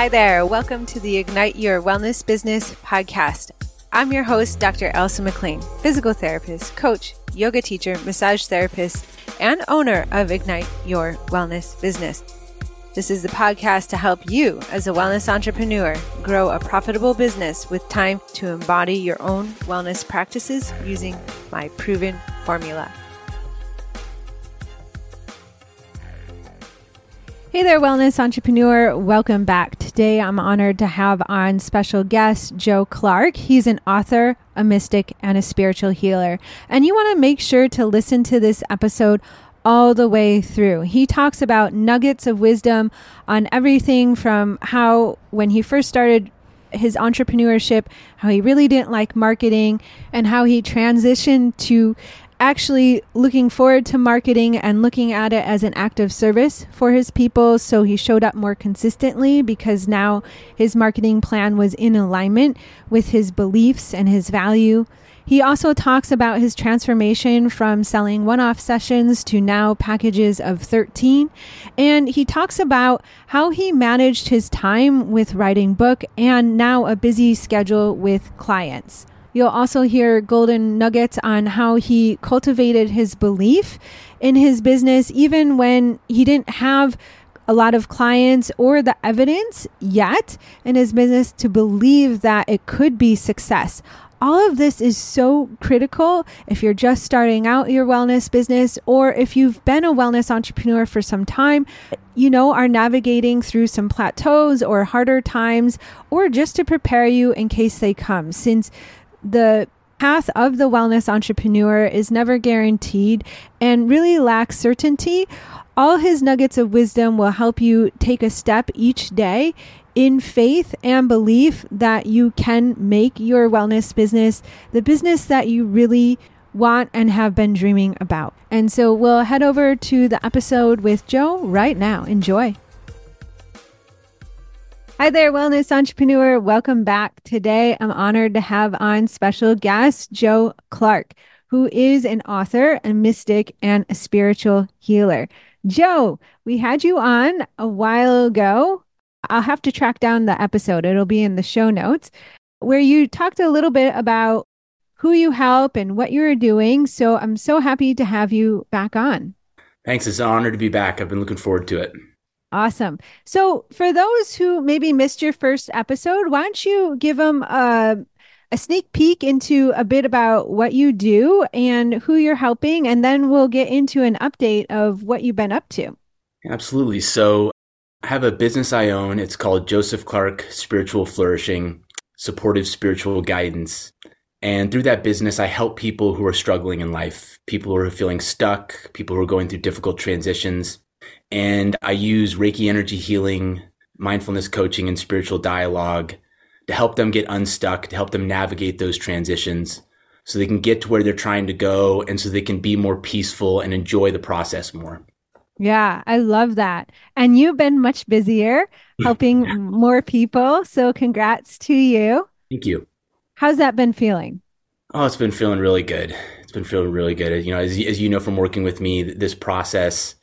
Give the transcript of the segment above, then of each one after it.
Hi there. Welcome to the Ignite Your Wellness Business podcast. I'm your host, Dr. Elsa McLean, physical therapist, coach, yoga teacher, massage therapist, and owner of Ignite Your Wellness Business. This is the podcast to help you, as a wellness entrepreneur, grow a profitable business with time to embody your own wellness practices using my proven formula. Hey there, wellness entrepreneur. Welcome back. Today I'm honored to have on special guest Joe Clarke. He's an author, a mystic, and a spiritual healer. And you want to make sure to listen to this episode all the way through. He talks about nuggets of wisdom on everything from how, when he first started his entrepreneurship, how he really didn't like marketing, and how he transitioned to actually looking forward to marketing and looking at it as an act of service for his people. So he showed up more consistently because now his marketing plan was in alignment with his beliefs and his value. He also talks about his transformation from selling one off sessions to now packages of 13. And he talks about how he managed his time with writing book and now a busy schedule with clients. You'll also hear golden nuggets on how he cultivated his belief in his business, even when he didn't have a lot of clients or the evidence yet in his business to believe that it could be success. All of this is so critical if you're just starting out your wellness business or if you've been a wellness entrepreneur for some time, you know, are navigating through some plateaus or harder times, or just to prepare you in case they come. Since the path of the wellness entrepreneur is never guaranteed and really lacks certainty, all his nuggets of wisdom will help you take a step each day in faith and belief that you can make your wellness business the business that you really want and have been dreaming about. And so we'll head over to the episode with Joe right now. Enjoy. Hi there, wellness entrepreneur. Welcome back. Today, I'm honored to have on special guest Joe Clarke, who is an author, a mystic, and a spiritual healer. Joe, we had you on a while ago. I'll have to track down the episode, it'll be in the show notes, where you talked a little bit about who you help and what you're doing. So I'm so happy to have you back on. Thanks. It's an honor to be back. I've been looking forward to it. Awesome. So, for those who maybe missed your first episode, why don't you give them a, a sneak peek into a bit about what you do and who you're helping, and then we'll get into an update of what you've been up to. Absolutely. So, I have a business I own. It's called Joseph Clarke Spiritual Flourishing, Supportive Spiritual Guidance. And through that business, I help people who are struggling in life, people who are feeling stuck, people who are going through difficult transitions and I use Reiki energy healing, mindfulness coaching, and spiritual dialogue to help them get unstuck, to help them navigate those transitions so they can get to where they're trying to go and so they can be more peaceful and enjoy the process more. Yeah, I love that. And you've been much busier helping more people. So congrats to you. Thank you. How's that been feeling? Oh, it's been feeling really good. It's been feeling really good. You know, as, as you know from working with me, this process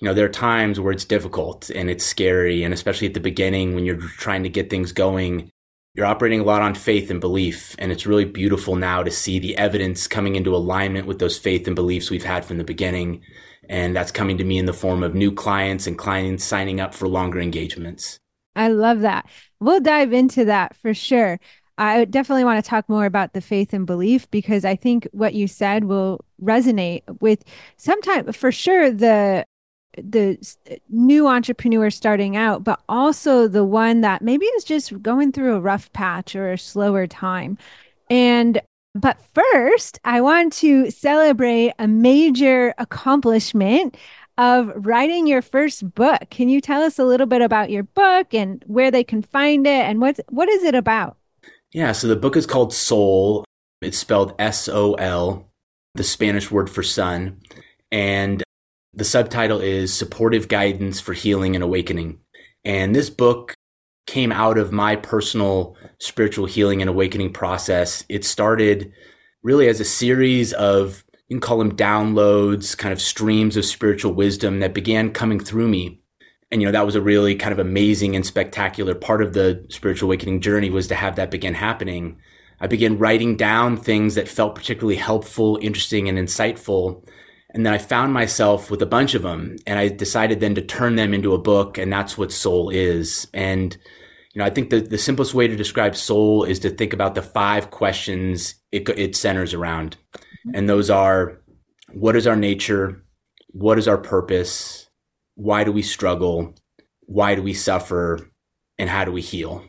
you know, there are times where it's difficult and it's scary. And especially at the beginning when you're trying to get things going, you're operating a lot on faith and belief. And it's really beautiful now to see the evidence coming into alignment with those faith and beliefs we've had from the beginning. And that's coming to me in the form of new clients and clients signing up for longer engagements. I love that. We'll dive into that for sure. I definitely want to talk more about the faith and belief because I think what you said will resonate with sometimes for sure the the new entrepreneur starting out, but also the one that maybe is just going through a rough patch or a slower time. And but first, I want to celebrate a major accomplishment of writing your first book. Can you tell us a little bit about your book and where they can find it and what's what is it about? Yeah, so the book is called Sol. It's spelled S O L, the Spanish word for sun. And the subtitle is Supportive Guidance for Healing and Awakening. And this book came out of my personal spiritual healing and awakening process. It started really as a series of, you can call them downloads, kind of streams of spiritual wisdom that began coming through me. and you know that was a really kind of amazing and spectacular part of the spiritual awakening journey was to have that begin happening i began writing down things that felt particularly helpful interesting and insightful and then i found myself with a bunch of them and i decided then to turn them into a book and that's what Sol is and you know i think the, the simplest way to describe Sol is to think about the five questions it, it centers around and those are what is our nature what is our purpose why do we struggle? Why do we suffer? And how do we heal?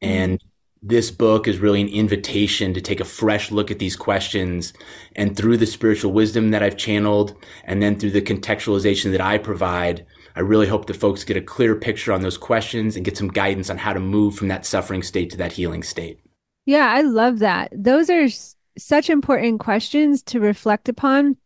And this book is really an invitation to take a fresh look at these questions. And through the spiritual wisdom that I've channeled, and then through the contextualization that I provide, I really hope that folks get a clear picture on those questions and get some guidance on how to move from that suffering state to that healing state. Yeah, I love that. Those are such important questions to reflect upon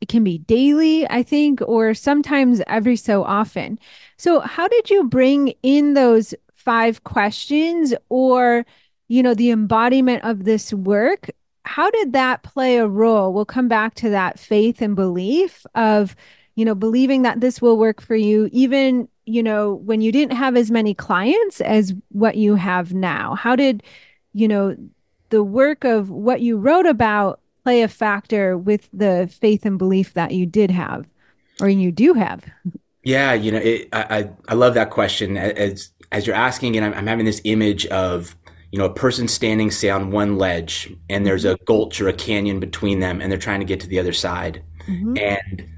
it can be daily, I think, or sometimes every so often. So, how did you bring in those five questions or, you know, the embodiment of this work? How did that play a role? We'll come back to that faith and belief of, you know, believing that this will work for you, even, you know, when you didn't have as many clients as what you have now. How did, you know, the work of what you wrote about play a factor with the faith and belief that you did have or you do have? Yeah, you know, it, I, I love that question. As as you're asking, and I'm, I'm, having this image of you know a person standing, say, on one ledge, and there's a gulch or a canyon between them, and they're trying to get to the other side. Mm-hmm. And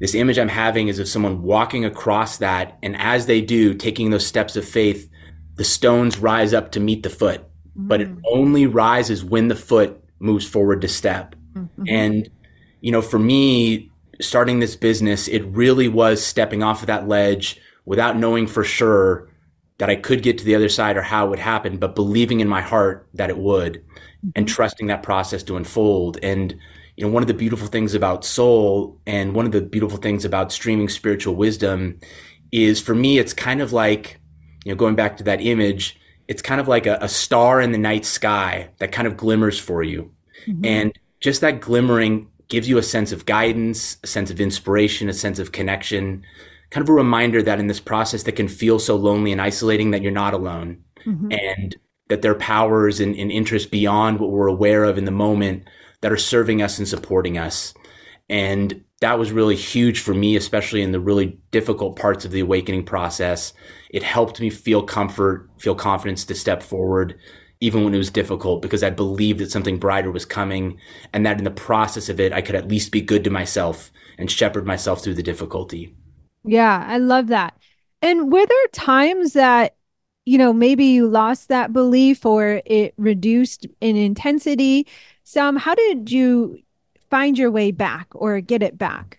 this image I'm having is of someone walking across that, and as they do, taking those steps of faith, the stones rise up to meet the foot, mm-hmm. but it mm. only rises when the foot moves forward to step. Mm-hmm. And, you know, for me, starting this business, it really was stepping off of that ledge without knowing for sure that I could get to the other side or how it would happen, but believing in my heart that it would mm-hmm. and trusting that process to unfold. And, you know, one of the beautiful things about Sol and one of the beautiful things about streaming spiritual wisdom is for me, it's kind of like, you know, going back to that image, it's kind of like a, a star in the night sky that kind of glimmers for you. Mm-hmm. And just that glimmering gives you a sense of guidance, a sense of inspiration, a sense of connection, kind of a reminder that in this process that can feel so lonely and isolating that you're not alone mm-hmm. and that there are powers and, and interests beyond what we're aware of in the moment that are serving us and supporting us. And that was really huge for me, especially in the really difficult parts of the awakening process. It helped me feel comfort, feel confidence to step forward, even when it was difficult because I believed that something brighter was coming and that in the process of it, I could at least be good to myself and shepherd myself through the difficulty. Yeah, I love that. And were there times that, you know, maybe you lost that belief or it reduced in intensity some? How did you find your way back or get it back?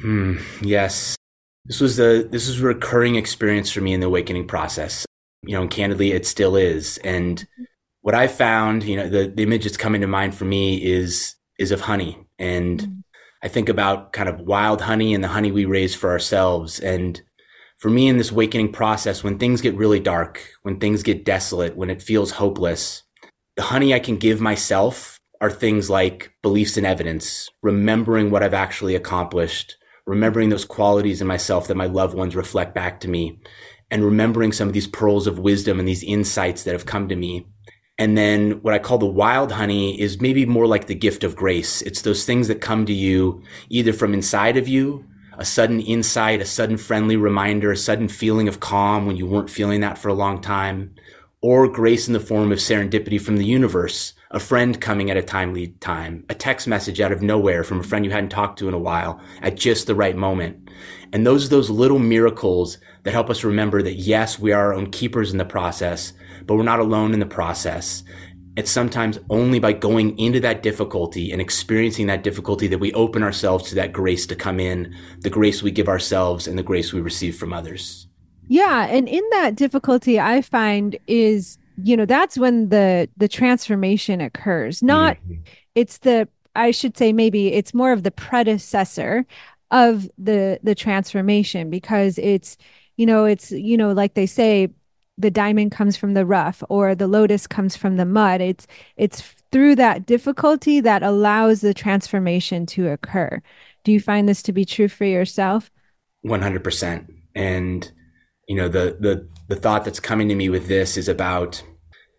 Hmm, yes. This was a this was a recurring experience for me in the awakening process. You know, and candidly, it still is. And what I found, you know, the, the image that's coming to mind for me is is of honey. And mm. I think about kind of wild honey and the honey we raise for ourselves. And for me in this awakening process, when things get really dark, when things get desolate, when it feels hopeless, the honey I can give myself are things like beliefs and evidence, remembering what I've actually accomplished, remembering those qualities in myself that my loved ones reflect back to me, and remembering some of these pearls of wisdom and these insights that have come to me and then what I call the wild honey is maybe more like the gift of grace. It's those things that come to you either from inside of you, a sudden insight, a sudden friendly reminder, a sudden feeling of calm when you weren't feeling that for a long time, or grace in the form of serendipity from the universe, a friend coming at a timely time, a text message out of nowhere from a friend you hadn't talked to in a while at just the right moment. And those are those little miracles that help us remember that yes, we are our own keepers in the process, but we're not alone in the process. It's sometimes only by going into that difficulty and experiencing that difficulty that we open ourselves to that grace to come in, the grace we give ourselves and the grace we receive from others. Yeah, and in that difficulty I find is, you know, that's when the the transformation occurs. Not mm-hmm. it's the I should say maybe it's more of the predecessor of the the transformation because it's you know it's you know like they say the diamond comes from the rough or the lotus comes from the mud. It's it's through that difficulty that allows the transformation to occur. Do you find this to be true for yourself? 100% and you know, the the the thought that's coming to me with this is about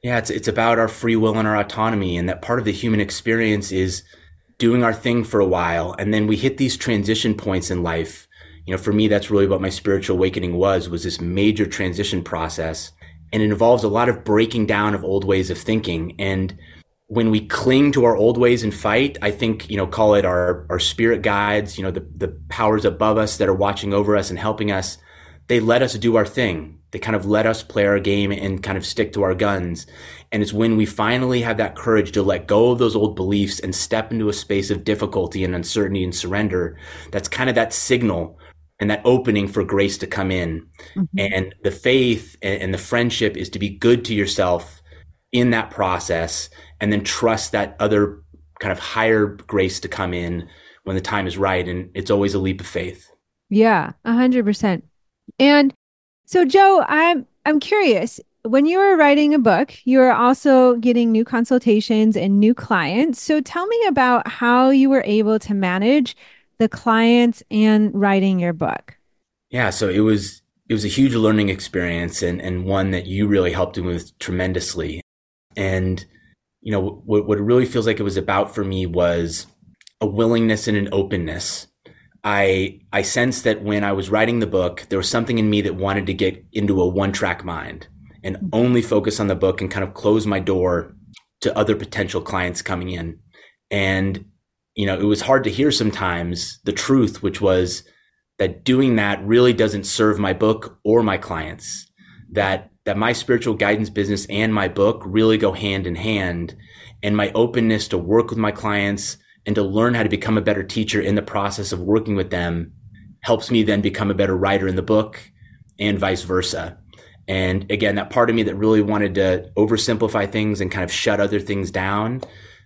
yeah, it's it's about our free will and our autonomy and that part of the human experience is doing our thing for a while and then we hit these transition points in life. You know, for me that's really what my spiritual awakening was was this major transition process and it involves a lot of breaking down of old ways of thinking and when we cling to our old ways and fight, I think, you know, call it our, our spirit guides, you know, the, the powers above us that are watching over us and helping us, they let us do our thing. They kind of let us play our game and kind of stick to our guns. And it's when we finally have that courage to let go of those old beliefs and step into a space of difficulty and uncertainty and surrender. That's kind of that signal and that opening for grace to come in. Mm-hmm. And the faith and the friendship is to be good to yourself in that process and then trust that other kind of higher grace to come in when the time is right. And it's always a leap of faith. Yeah, a hundred percent. And so, Joe, I'm I'm curious. When you were writing a book, you were also getting new consultations and new clients. So, tell me about how you were able to manage the clients and writing your book. Yeah, so it was it was a huge learning experience and and one that you really helped me with tremendously. And you know, what, what it really feels like it was about for me was a willingness and an openness. I I sensed that when I was writing the book, there was something in me that wanted to get into a one track mind and mm-hmm. only focus on the book and kind of close my door to other potential clients coming in. And you know, it was hard to hear sometimes the truth, which was that doing that really doesn't serve my book or my clients. That that my spiritual guidance business and my book really go hand in hand. And my openness to work with my clients and to learn how to become a better teacher in the process of working with them helps me then become a better writer in the book and vice versa. And again, that part of me that really wanted to oversimplify things and kind of shut other things down,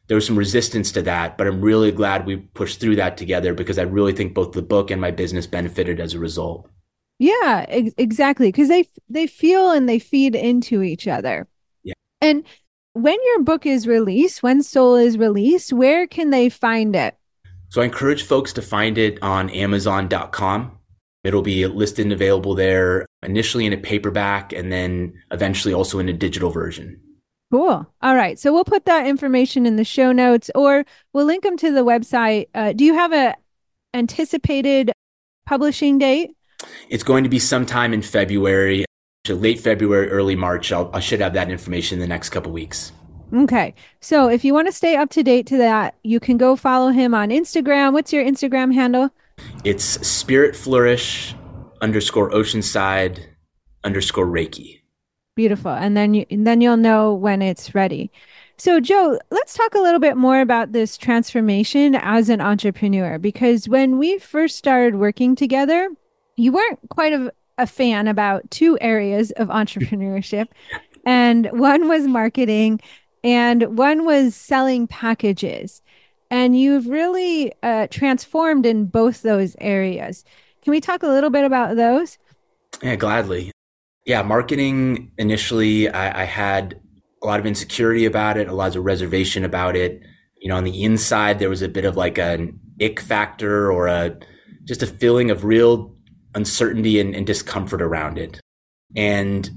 there was some resistance to that, but I'm really glad we pushed through that together because I really think both the book and my business benefited as a result. Yeah, ex- exactly. Because they they feel and they feed into each other. Yeah. And when your book is released, when Sol is released, where can they find it? So I encourage folks to find it on Amazon.com. It'll be listed and available there initially in a paperback and then eventually also in a digital version. Cool. All right. So we'll put that information in the show notes or we'll link them to the website. Uh, do you have a anticipated publishing date? It's going to be sometime in February, late February, early March. I'll, I should have that information in the next couple weeks. Okay. So if you want to stay up to date to that, you can go follow him on Instagram. What's your Instagram handle? It's Spirit Flourish underscore Oceanside underscore Reiki. Beautiful. And then you and then you'll know when it's ready. So, Joe, let's talk a little bit more about this transformation as an entrepreneur because when we first started working together, you weren't quite a, a fan about two areas of entrepreneurship, and one was marketing, and one was selling packages. And you've really uh, transformed in both those areas. Can we talk a little bit about those? Yeah, gladly. Yeah, marketing initially, I, I had a lot of insecurity about it, a lot of reservation about it. You know, on the inside, there was a bit of like an ick factor or a just a feeling of real uncertainty and, and discomfort around it. And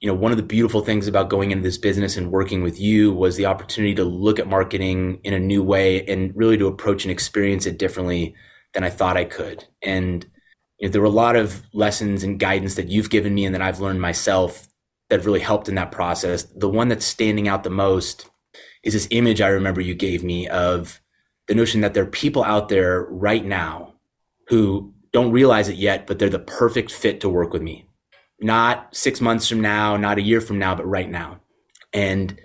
you know, one of the beautiful things about going into this business and working with you was the opportunity to look at marketing in a new way and really to approach and experience it differently than I thought I could. And you know, there were a lot of lessons and guidance that you've given me and that I've learned myself that really helped in that process. The one that's standing out the most is this image I remember you gave me of the notion that there are people out there right now who don't realize it yet, but they're the perfect fit to work with me. Not six months from now, not a year from now, but right now. And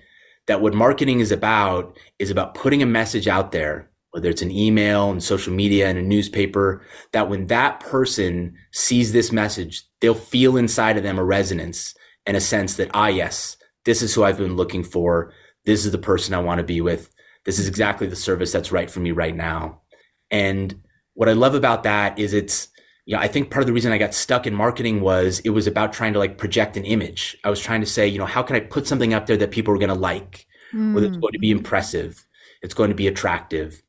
that what marketing is about is about putting a message out there, whether it's an email and social media and a newspaper, that when that person sees this message, they'll feel inside of them a resonance and a sense that, ah, yes, this is who I've been looking for. This is the person I want to be with. This is exactly the service that's right for me right now. And what I love about that is it's, you know, I think part of the reason I got stuck in marketing was it was about trying to like project an image. I was trying to say, you know, how can I put something up there that people are going to like, mm. whether it's going to be impressive, it's going to be attractive.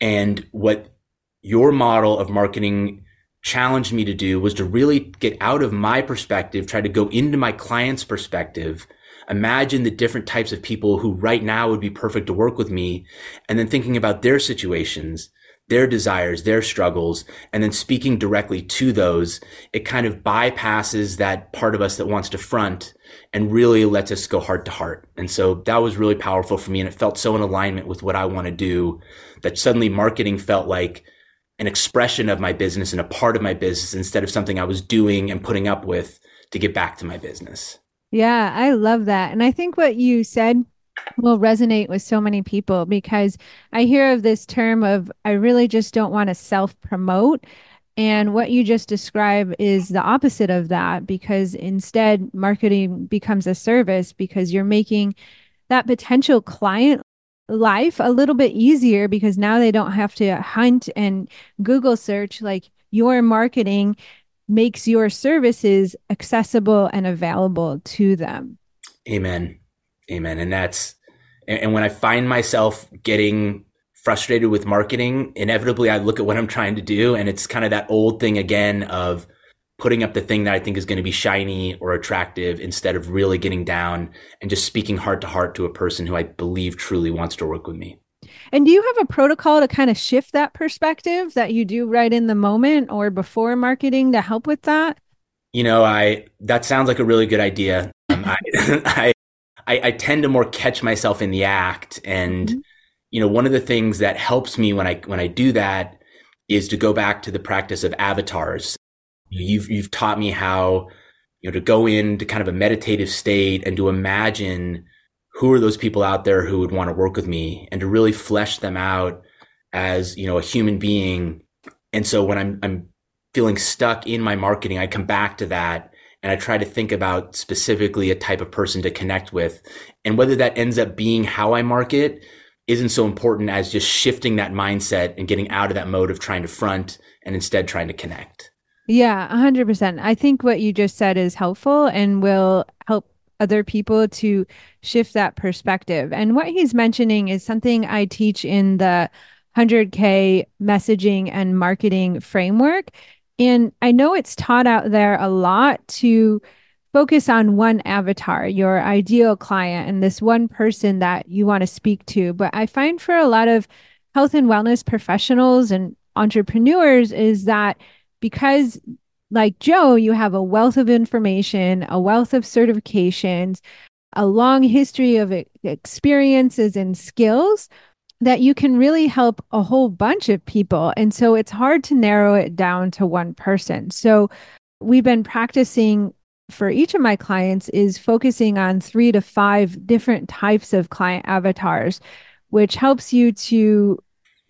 And what your model of marketing challenged me to do was to really get out of my perspective, try to go into my client's perspective, imagine the different types of people who right now would be perfect to work with me, and then thinking about their situations, their desires, their struggles, and then speaking directly to those, it kind of bypasses that part of us that wants to front and really lets us go heart to heart. And so that was really powerful for me. And it felt so in alignment with what I want to do that suddenly marketing felt like an expression of my business and a part of my business instead of something I was doing and putting up with to get back to my business. Yeah, I love that. And I think what you said will resonate with so many people because I hear of this term of I really just don't want to self promote. And what you just described is the opposite of that because instead marketing becomes a service because you're making that potential client life a little bit easier because now they don't have to hunt and Google search like your marketing makes your services accessible and available to them. Amen. Amen. And that's, and when I find myself getting frustrated with marketing, inevitably I look at what I'm trying to do. And it's kind of that old thing again of putting up the thing that I think is going to be shiny or attractive instead of really getting down and just speaking heart to heart to a person who I believe truly wants to work with me. And do you have a protocol to kind of shift that perspective that you do right in the moment or before marketing to help with that? You know, I that sounds like a really good idea. Um, I, I, I I tend to more catch myself in the act, and mm-hmm. You know, one of the things that helps me when I when I do that is to go back to the practice of avatars. You've you've taught me how you know to go into kind of a meditative state and to imagine who are those people out there who would want to work with me and to really flesh them out as you know a human being and so when i'm i'm feeling stuck in my marketing i come back to that and i try to think about specifically a type of person to connect with and whether that ends up being how i market isn't so important as just shifting that mindset and getting out of that mode of trying to front and instead trying to connect yeah 100% i think what you just said is helpful and will help other people to shift that perspective. And what he's mentioning is something I teach in the 100K messaging and marketing framework. And I know it's taught out there a lot to focus on one avatar, your ideal client, and this one person that you want to speak to. But I find for a lot of health and wellness professionals and entrepreneurs is that because like Joe, you have a wealth of information, a wealth of certifications, a long history of experiences and skills that you can really help a whole bunch of people. And so it's hard to narrow it down to one person. So we've been practicing for each of my clients is focusing on three to five different types of client avatars, which helps you to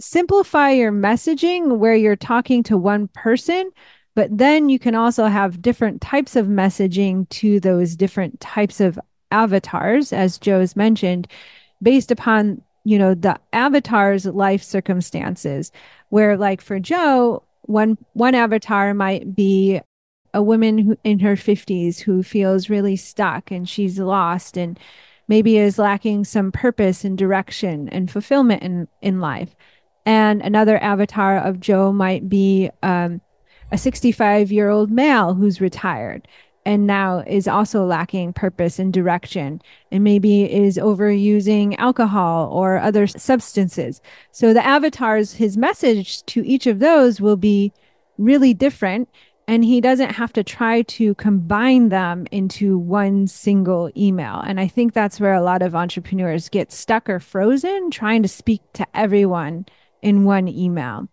simplify your messaging where you're talking to one person but then you can also have different types of messaging to those different types of avatars, as Joe's mentioned, based upon, you know, the avatar's life circumstances. Where like for Joe, one one avatar might be a woman who, in her 50s who feels really stuck and she's lost and maybe is lacking some purpose and direction and fulfillment in, in life. And another avatar of Joe might be um, a 65 year old male who's retired and now is also lacking purpose and direction and maybe is overusing alcohol or other substances. So the avatars, his message to each of those will be really different. And he doesn't have to try to combine them into one single email. And I think that's where a lot of entrepreneurs get stuck or frozen trying to speak to everyone in one email.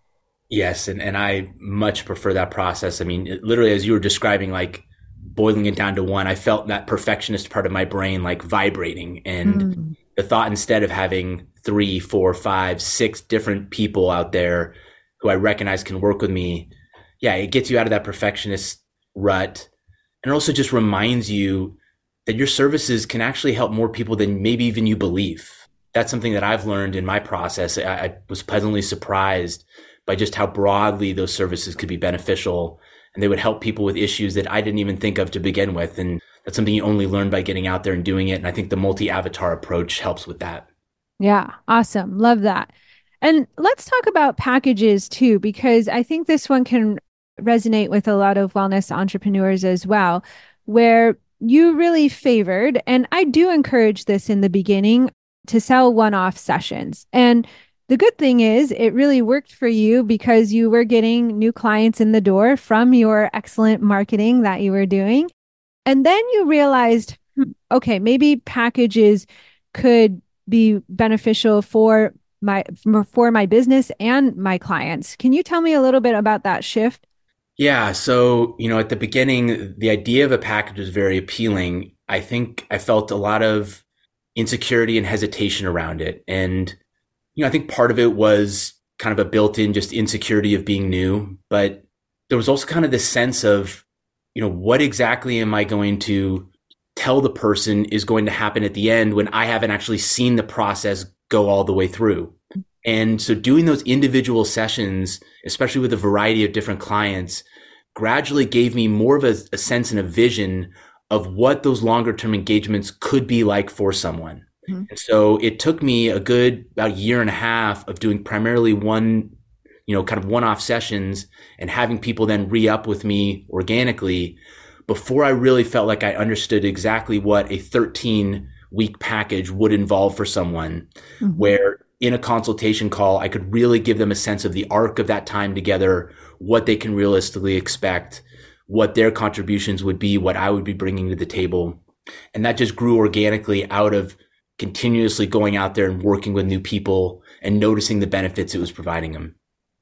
Yes, and, and I much prefer that process. I mean, it, literally, as you were describing, like boiling it down to one, I felt that perfectionist part of my brain like vibrating. And mm. the thought instead of having three, four, five, six different people out there who I recognize can work with me, yeah, it gets you out of that perfectionist rut. And it also just reminds you that your services can actually help more people than maybe even you believe. That's something that I've learned in my process. I, I was pleasantly surprised by just how broadly those services could be beneficial and they would help people with issues that I didn't even think of to begin with. And that's something you only learn by getting out there and doing it. And I think the multi avatar approach helps with that. Yeah, awesome. Love that. And let's talk about packages too, because I think this one can resonate with a lot of wellness entrepreneurs as well, where you really favored, and I do encourage this in the beginning to sell one off sessions. And the good thing is, it really worked for you because you were getting new clients in the door from your excellent marketing that you were doing. And then you realized, hmm, okay, maybe packages could be beneficial for my for my business and my clients. Can you tell me a little bit about that shift? Yeah, so, you know, at the beginning, the idea of a package was very appealing. I think I felt a lot of insecurity and hesitation around it. And you know, I think part of it was kind of a built-in just insecurity of being new, but there was also kind of this sense of, you know, what exactly am I going to tell the person is going to happen at the end when I haven't actually seen the process go all the way through. And so doing those individual sessions, especially with a variety of different clients, gradually gave me more of a, a sense and a vision of what those longer term engagements could be like for someone. Mm-hmm. And so it took me a good about year and a half of doing primarily one, you know, kind of one off sessions and having people then re up with me organically before I really felt like I understood exactly what a 13 week package would involve for someone mm-hmm. where in a consultation call, I could really give them a sense of the arc of that time together, what they can realistically expect, what their contributions would be, what I would be bringing to the table. And that just grew organically out of continuously going out there and working with new people and noticing the benefits it was providing them.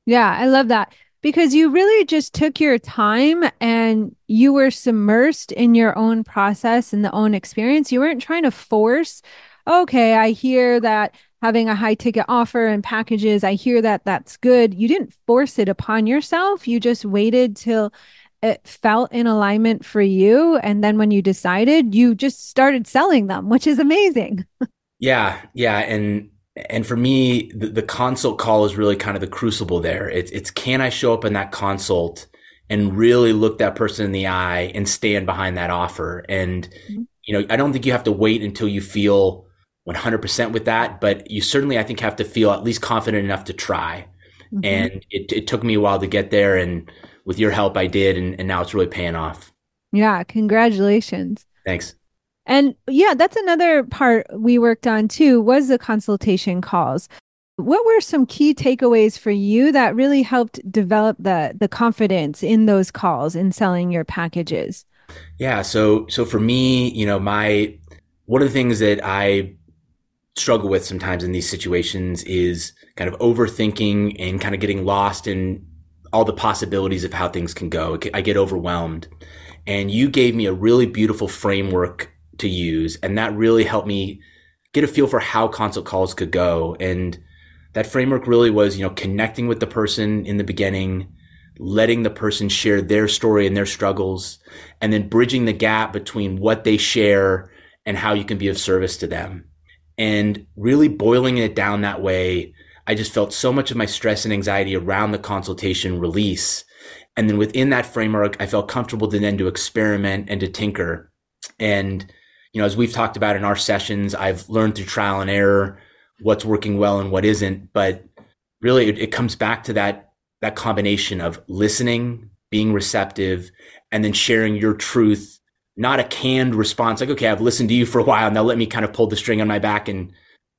Yeah, I love that because you really just took your time and you were submersed in your own process and the own experience. You weren't trying to force, okay, I hear that having a high ticket offer and packages, I hear that that's good. You didn't force it upon yourself. You just waited till it felt in alignment for you. And then when you decided, you just started selling them, which is amazing. yeah. Yeah. And, and for me, the, the consult call is really kind of the crucible there. It's, it's can I show up in that consult and really look that person in the eye and stand behind that offer? And, mm-hmm. you know, I don't think you have to wait until you feel 100% with that, but you certainly, I think, have to feel at least confident enough to try. Mm-hmm. And it, it took me a while to get there. And, with your help, I did, and, and now it's really paying off. Yeah, congratulations. Thanks. And yeah, that's another part we worked on too was the consultation calls. What were some key takeaways for you that really helped develop the the confidence in those calls in selling your packages? Yeah, so so for me, you know, my one of the things that I struggle with sometimes in these situations is kind of overthinking and kind of getting lost in all the possibilities of how things can go. I get overwhelmed. And you gave me a really beautiful framework to use. And that really helped me get a feel for how consult calls could go. And that framework really was, you know, connecting with the person in the beginning, letting the person share their story and their struggles, and then bridging the gap between what they share and how you can be of service to them. And really boiling it down that way I just felt so much of my stress and anxiety around the consultation release. And then within that framework, I felt comfortable to then to experiment and to tinker. And, you know, as we've talked about in our sessions, I've learned through trial and error what's working well and what isn't. But really it, it comes back to that, that combination of listening, being receptive, and then sharing your truth, not a canned response like, okay, I've listened to you for a while. Now let me kind of pull the string on my back and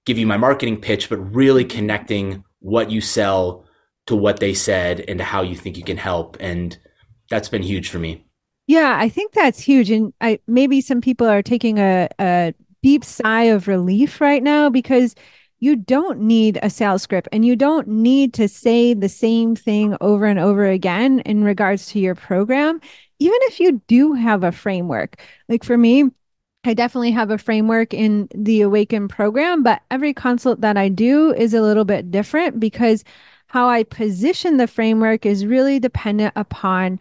give you my marketing pitch, but really connecting what you sell to what they said and to how you think you can help. And that's been huge for me. Yeah, I think that's huge. And I maybe some people are taking a, a deep sigh of relief right now because you don't need a sales script and you don't need to say the same thing over and over again in regards to your program, even if you do have a framework. Like for me, I definitely have a framework in the Awaken program, but every consult that I do is a little bit different because how I position the framework is really dependent upon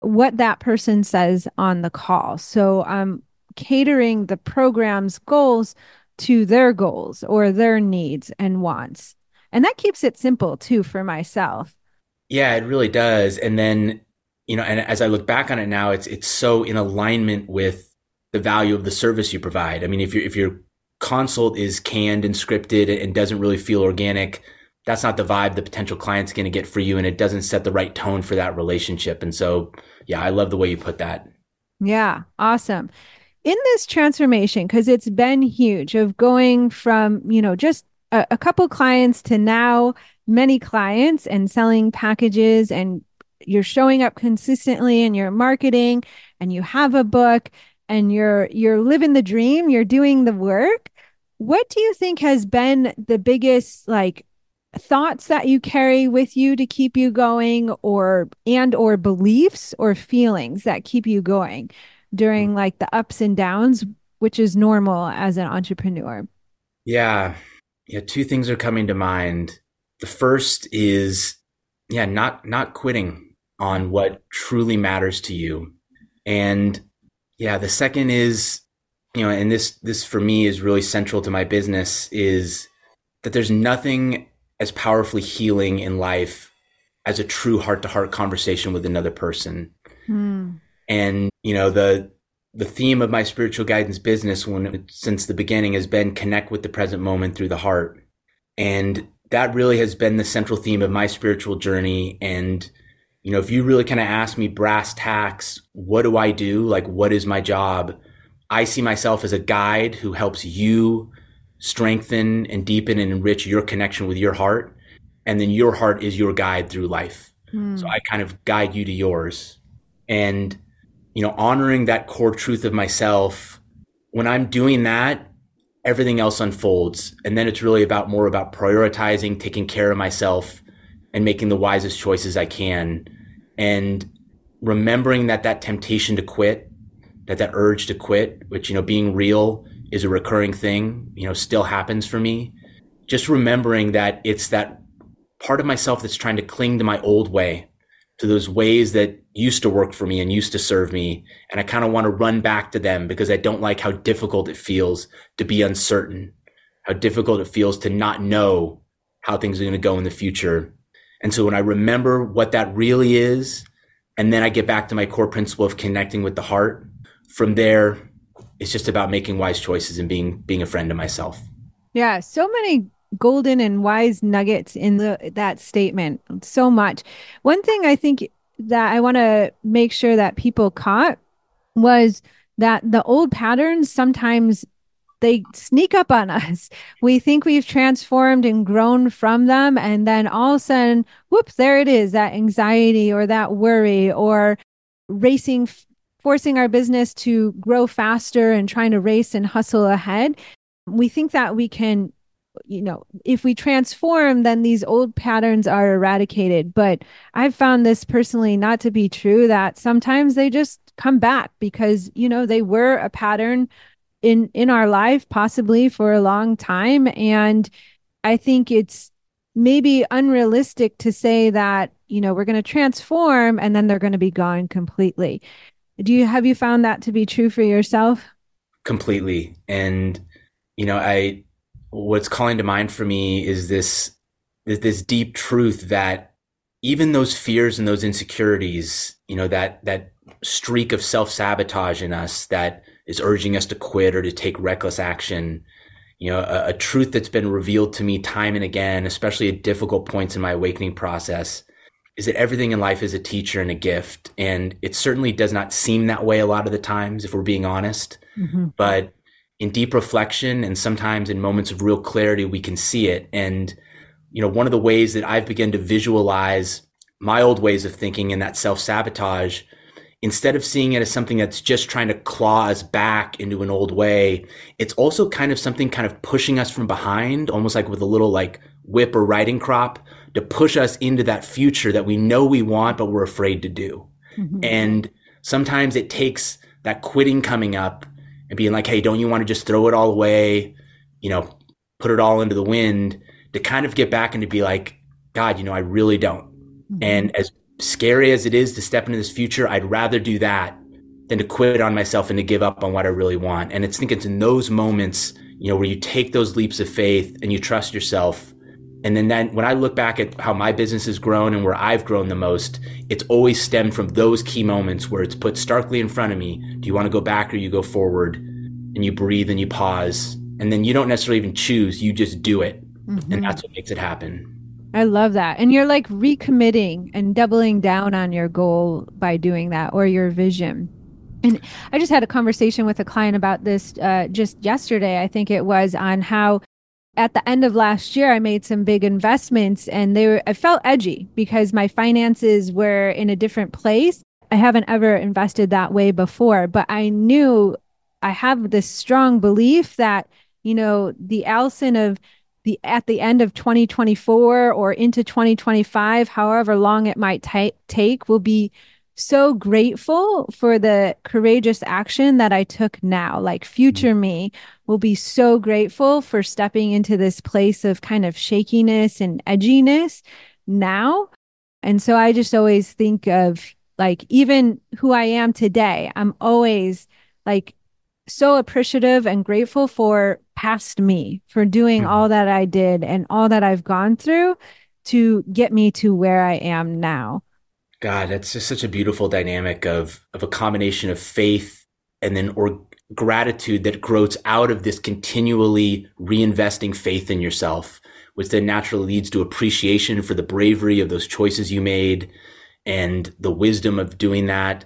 what that person says on the call. So I'm catering the program's goals to their goals or their needs and wants. And that keeps it simple too for myself. Yeah, it really does. And then, you know, and as I look back on it now, it's it's so in alignment with the value of the service you provide. I mean, if your if your consult is canned and scripted and doesn't really feel organic, that's not the vibe the potential client's going to get for you and it doesn't set the right tone for that relationship. And so yeah i love the way you put that. Yeah awesome. In this transformation because it's been huge of going from you know just a, a couple clients to now many clients and selling packages and you're showing up consistently in your marketing and you have a book and you're you're living the dream you're doing the work what do you think has been the biggest like thoughts that you carry with you to keep you going or and or beliefs or feelings that keep you going during like the ups and downs which is normal as an entrepreneur? Yeah. Yeah two things are coming to mind. The first is yeah not not quitting on what truly matters to you and yeah the second is you know and this this for me is really central to my business is that there's nothing as powerfully healing in life as a true heart to heart conversation with another person. Mm. And, you know, the, the theme of my spiritual guidance business when since the beginning has been connect with the present moment through the heart. And that really has been the central theme of my spiritual journey. And, you know, if you really kind of ask me brass tacks, what do I do? Like, what is my job? I see myself as a guide who helps you strengthen and deepen and enrich your connection with your heart. And then your heart is your guide through life. Mm. So I kind of guide you to yours. And, you know, honoring that core truth of myself, when I'm doing that, everything else unfolds. And then it's really about more about prioritizing, taking care of myself and making the wisest choices I can. And remembering that that temptation to quit, that that urge to quit, which, you know, being real is a recurring thing, you know, still happens for me. Just remembering that it's that part of myself that's trying to cling to my old way, to those ways that used to work for me and used to serve me. And I kind of want to run back to them because I don't like how difficult it feels to be uncertain, how difficult it feels to not know how things are going to go in the future. And so when I remember what that really is, and then I get back to my core principle of connecting with the heart, from there, it's just about making wise choices and being being a friend to myself. Yeah, so many golden and wise nuggets in the that statement. So much. One thing I think that I want to make sure that people caught was that the old patterns sometimes they sneak up on us. We think we've transformed and grown from them. And then all of a sudden, whoops, there it is that anxiety or that worry or racing forcing our business to grow faster and trying to race and hustle ahead, we think that we can, you know, if we transform, then these old patterns are eradicated. But I've found this personally not to be true, that sometimes they just come back because, you know, they were a pattern in in our life possibly for a long time and i think it's maybe unrealistic to say that you know we're going to transform and then they're going to be gone completely do you have you found that to be true for yourself? Completely. And you know, I what's calling to mind for me is this this deep truth that even those fears and those insecurities, you know, that that streak of self-sabotage in us that is urging us to quit or to take reckless action, you know, a, a truth that's been revealed to me time and again, especially at difficult points in my awakening process, is that everything in life is a teacher and a gift. And it certainly does not seem that way a lot of the times, if we're being honest. Mm-hmm. But in deep reflection and sometimes in moments of real clarity, we can see it. And, you know, one of the ways that I've begun to visualize my old ways of thinking and that self sabotage, instead of seeing it as something that's just trying to claw us back into an old way, it's also kind of something kind of pushing us from behind, almost like with a little like whip or riding crop to push us into that future that we know we want, but we're afraid to do. Mm-hmm. And sometimes it takes that quitting coming up and being like, Hey, don't you want to just throw it all away? You know, put it all into the wind to kind of get back and to be like, God, you know, I really don't. Mm-hmm. And as scary as it is to step into this future, I'd rather do that than to quit on myself and to give up on what I really want. And it's think it's in those moments, you know, where you take those leaps of faith and you trust yourself and then, then when I look back at how my business has grown and where I've grown the most, it's always stemmed from those key moments where it's put starkly in front of me. Do you want to go back or you go forward? And you breathe and you pause. And then you don't necessarily even choose, you just do it. Mm-hmm. And that's what makes it happen. I love that. And you're like recommitting and doubling down on your goal by doing that or your vision. And I just had a conversation with a client about this uh, just yesterday, I think it was, on how at the end of last year I made some big investments and they were I felt edgy because my finances were in a different place. I haven't ever invested that way before, but I knew I have this strong belief that, you know, the Allison of the at the end of 2024 or into 2025, however long it might t- take, will be so grateful for the courageous action that I took now. Like future mm-hmm. me will be so grateful for stepping into this place of kind of shakiness and edginess now. And so I just always think of like even who I am today, I'm always like so appreciative and grateful for past me for doing mm-hmm. all that I did and all that I've gone through to get me to where I am now. God, that's just such a beautiful dynamic of of a combination of faith and then or gratitude that grows out of this continually reinvesting faith in yourself, which then naturally leads to appreciation for the bravery of those choices you made and the wisdom of doing that.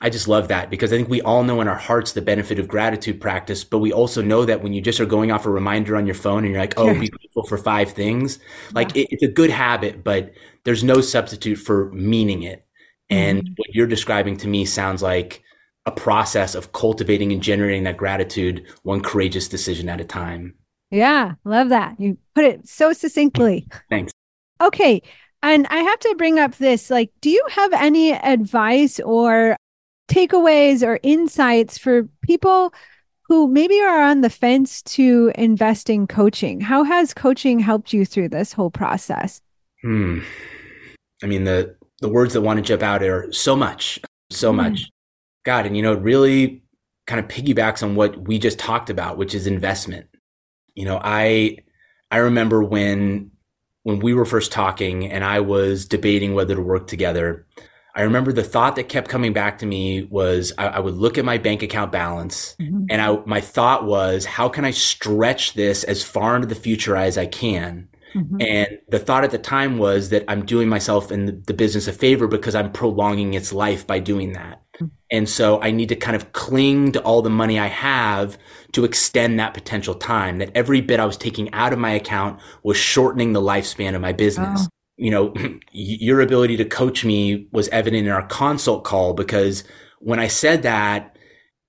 I just love that because I think we all know in our hearts the benefit of gratitude practice, but we also know that when you just are going off a reminder on your phone and you're like, oh, be grateful for five things, like yeah. it, it's a good habit, but there's no substitute for meaning it. And mm-hmm. what you're describing to me sounds like a process of cultivating and generating that gratitude one courageous decision at a time. Yeah, love that. You put it so succinctly. Thanks. Okay. And I have to bring up this like, do you have any advice or takeaways or insights for people who maybe are on the fence to invest in coaching? How has coaching helped you through this whole process? Hmm. I mean, the the words that want to jump out are so much, so mm. much. God, and you know, it really kind of piggybacks on what we just talked about, which is investment. You know, I I remember when when we were first talking and I was debating whether to work together. I remember the thought that kept coming back to me was I, I would look at my bank account balance mm-hmm. and I, my thought was, how can I stretch this as far into the future as I can? Mm-hmm. And the thought at the time was that I'm doing myself and the business a favor because I'm prolonging its life by doing that. Mm-hmm. And so I need to kind of cling to all the money I have to extend that potential time. That every bit I was taking out of my account was shortening the lifespan of my business. Oh. You know, your ability to coach me was evident in our consult call because when I said that,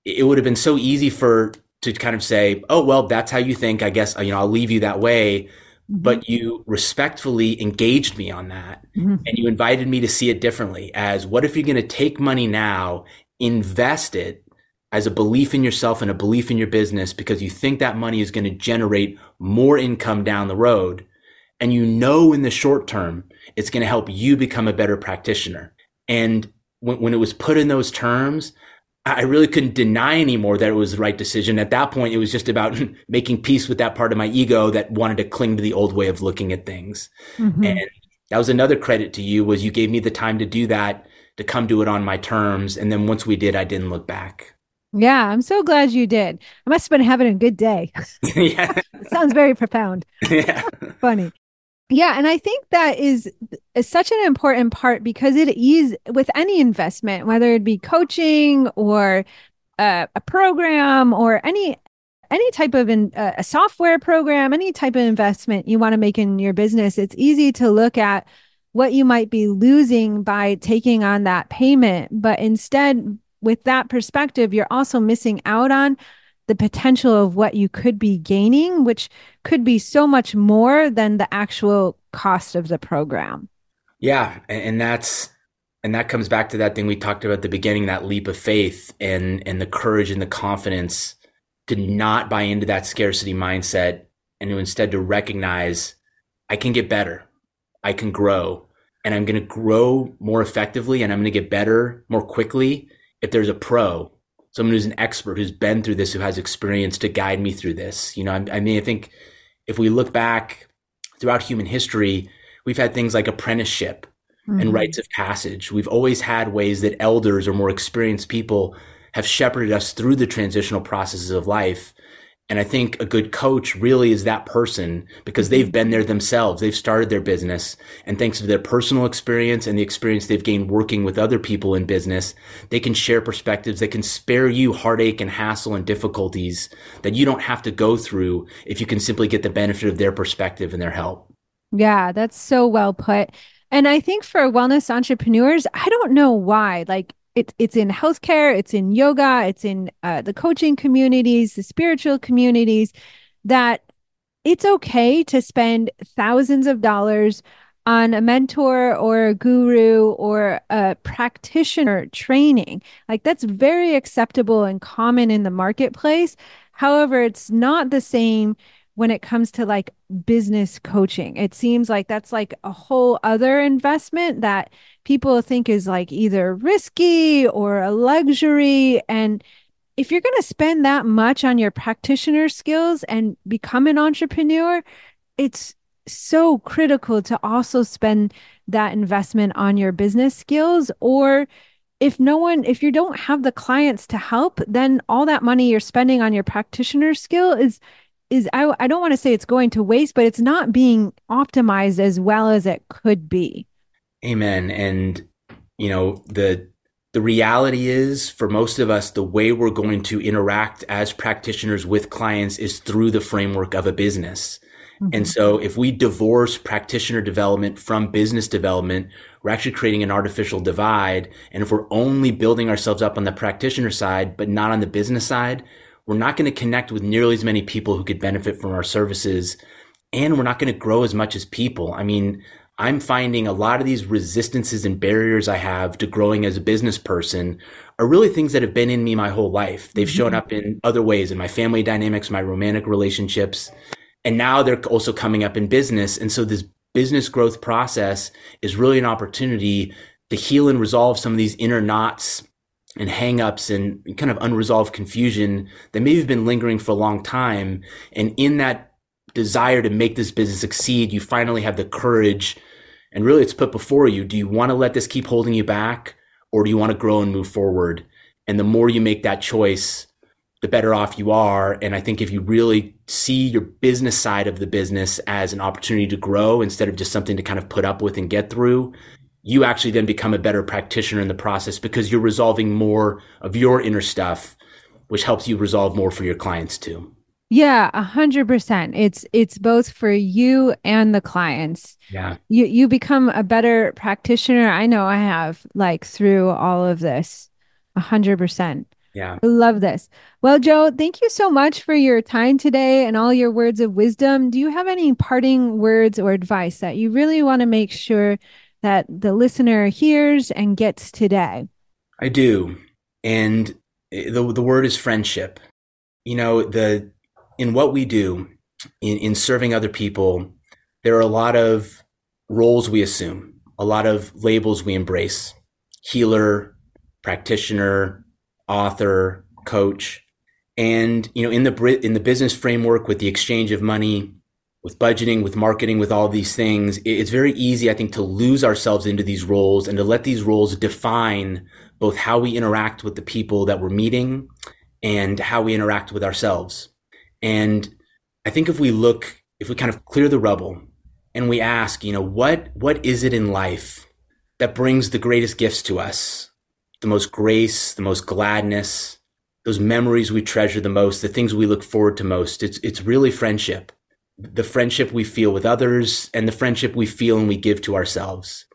it would have been so easy for to kind of say, "Oh, well, that's how you think. I guess you know I'll leave you that way." Mm-hmm. But you respectfully engaged me on that mm-hmm. and you invited me to see it differently as what if you're going to take money now, invest it as a belief in yourself and a belief in your business because you think that money is going to generate more income down the road. And you know in the short term, it's going to help you become a better practitioner. And when, when it was put in those terms, I really couldn't deny anymore that it was the right decision. At that point, it was just about making peace with that part of my ego that wanted to cling to the old way of looking at things. Mm-hmm. And that was another credit to you was you gave me the time to do that, to come do it on my terms. And then once we did, I didn't look back. Yeah, I'm so glad you did. I must have been having a good day. yeah. sounds very profound. Yeah. Funny. Yeah, and I think that is, is such an important part because it is with any investment, whether it be coaching or uh, a program or any any type of in, uh, a software program, any type of investment you want to make in your business. It's easy to look at what you might be losing by taking on that payment, but instead, with that perspective, you're also missing out on the potential of what you could be gaining, which could be so much more than the actual cost of the program. Yeah. And that's, and that comes back to that thing we talked about at the beginning, that leap of faith and, and the courage and the confidence to not buy into that scarcity mindset and to instead to recognize I can get better. I can grow and I'm going to grow more effectively and I'm going to get better more quickly if there's a pro someone who's an expert who's been through this, who has experience to guide me through this. You know, I, I mean, I think if we look back throughout human history, we've had things like apprenticeship mm-hmm. and rites of passage. We've always had ways that elders or more experienced people have shepherded us through the transitional processes of life. And I think a good coach really is that person because they've been there themselves. They've started their business. And thanks to their personal experience and the experience they've gained working with other people in business, they can share perspectives that can spare you heartache and hassle and difficulties that you don't have to go through if you can simply get the benefit of their perspective and their help. Yeah, that's so well put. And I think for wellness entrepreneurs, I don't know why. Like it's it's in healthcare, it's in yoga, it's in uh, the coaching communities, the spiritual communities that it's okay to spend thousands of dollars on a mentor or a guru or a practitioner training. Like that's very acceptable and common in the marketplace. However, it's not the same when it comes to like business coaching. It seems like that's like a whole other investment that people think is like either risky or a luxury. And if you're going to spend that much on your practitioner skills and become an entrepreneur, it's so critical to also spend that investment on your business skills or if no one if you don't have the clients to help then all that money you're spending on your practitioner skill is is I, I don't want to say it's going to waste, but it's not being optimized as well as it could be. Amen. And you know, the the reality is for most of us, the way we're going to interact as practitioners with clients is through the framework of a business. Mm-hmm. And so if we divorce practitioner development from business development, we're actually creating an artificial divide. And if we're only building ourselves up on the practitioner side, but not on the business side, we're not going to connect with nearly as many people who could benefit from our services. And we're not going to grow as much as people. I mean, I'm finding a lot of these resistances and barriers I have to growing as a business person are really things that have been in me my whole life. They've mm-hmm. shown up in other ways in my family dynamics, my romantic relationships, and now they're also coming up in business. And so this business growth process is really an opportunity to heal and resolve some of these inner knots and hangups and kind of unresolved confusion that maybe have been lingering for a long time. And in that desire to make this business succeed, you finally have the courage and really it's put before you. Do you want to let this keep holding you back or do you want to grow and move forward? And the more you make that choice, the better off you are. And I think if you really see your business side of the business as an opportunity to grow instead of just something to kind of put up with and get through, you actually then become a better practitioner in the process because you're resolving more of your inner stuff, which helps you resolve more for your clients too. Yeah, a hundred percent. It's it's both for you and the clients. Yeah. You you become a better practitioner. I know I have like through all of this. A hundred percent. Yeah. I love this. Well, Joe, thank you so much for your time today and all your words of wisdom. Do you have any parting words or advice that you really want to make sure that the listener hears and gets today? I do. And the, the word is friendship. You know, the in what we do in, in serving other people, there are a lot of roles we assume, a lot of labels we embrace. Healer, practitioner, author, coach. And you know, in the in the business framework with the exchange of money, with budgeting, with marketing, with all these things, it's very easy, I think, to lose ourselves into these roles and to let these roles define both how we interact with the people that we're meeting and how we interact with ourselves. And I think if we look, if we kind of clear the rubble and we ask, you know, what, what is it in life that brings the greatest gifts to us? The most grace, the most gladness, those memories we treasure the most, the things we look forward to most. It's, it's really friendship the friendship we feel with others and the friendship we feel and we give to ourselves.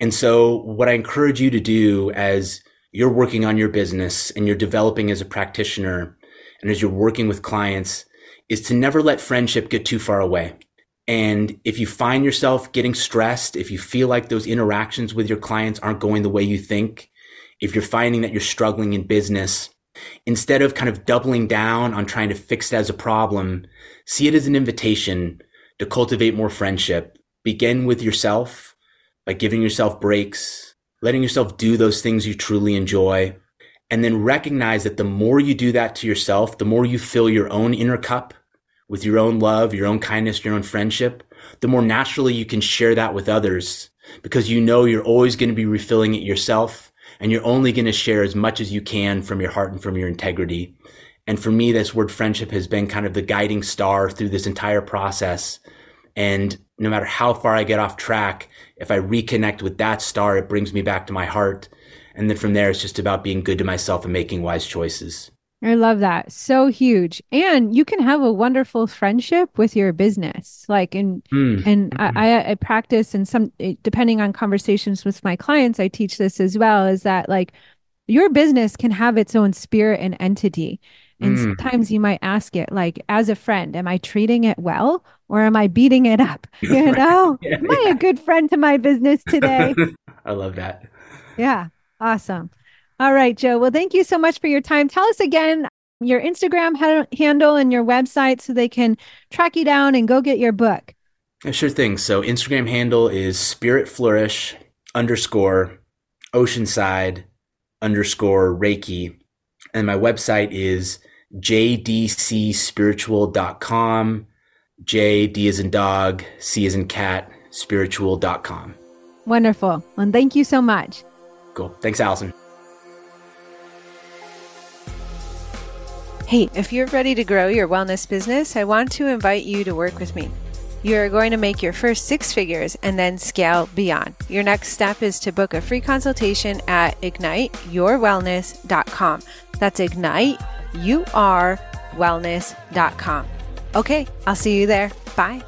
And so what I encourage you to do as you're working on your business and you're developing as a practitioner and as you're working with clients is to never let friendship get too far away. And if you find yourself getting stressed, if you feel like those interactions with your clients aren't going the way you think, if you're finding that you're struggling in business, instead of kind of doubling down on trying to fix it as a problem, See it as an invitation to cultivate more friendship. Begin with yourself by giving yourself breaks, letting yourself do those things you truly enjoy, and then recognize that the more you do that to yourself, the more you fill your own inner cup with your own love, your own kindness, your own friendship, the more naturally you can share that with others because you know you're always going to be refilling it yourself and you're only going to share as much as you can from your heart and from your integrity. And for me, this word friendship has been kind of the guiding star through this entire process. And no matter how far I get off track, if I reconnect with that star, it brings me back to my heart. And then from there, it's just about being good to myself and making wise choices. I love that. So huge. And you can have a wonderful friendship with your business. Like, and, mm. and mm-hmm. I, I practice and some, depending on conversations with my clients, I teach this as well is that like your business can have its own spirit and entity. And mm. sometimes you might ask it, like, as a friend, am I treating it well or am I beating it up? You know, yeah, am I a good friend to my business today? I love that. Yeah. Awesome. All right, Joe. Well, thank you so much for your time. Tell us again your Instagram ha- handle and your website so they can track you down and go get your book. Sure thing. So, Instagram handle is Spirit Flourish underscore Oceanside underscore Reiki. And my website is jdcspiritual.com. J, D is in dog, C is in cat, spiritual.com. Wonderful. And thank you so much. Cool. Thanks, Allison. Hey, if you're ready to grow your wellness business, I want to invite you to work with me. You're going to make your first six figures and then scale beyond. Your next step is to book a free consultation at igniteyourwellness.com. That's igniteyourwellness.com. Okay, I'll see you there. Bye.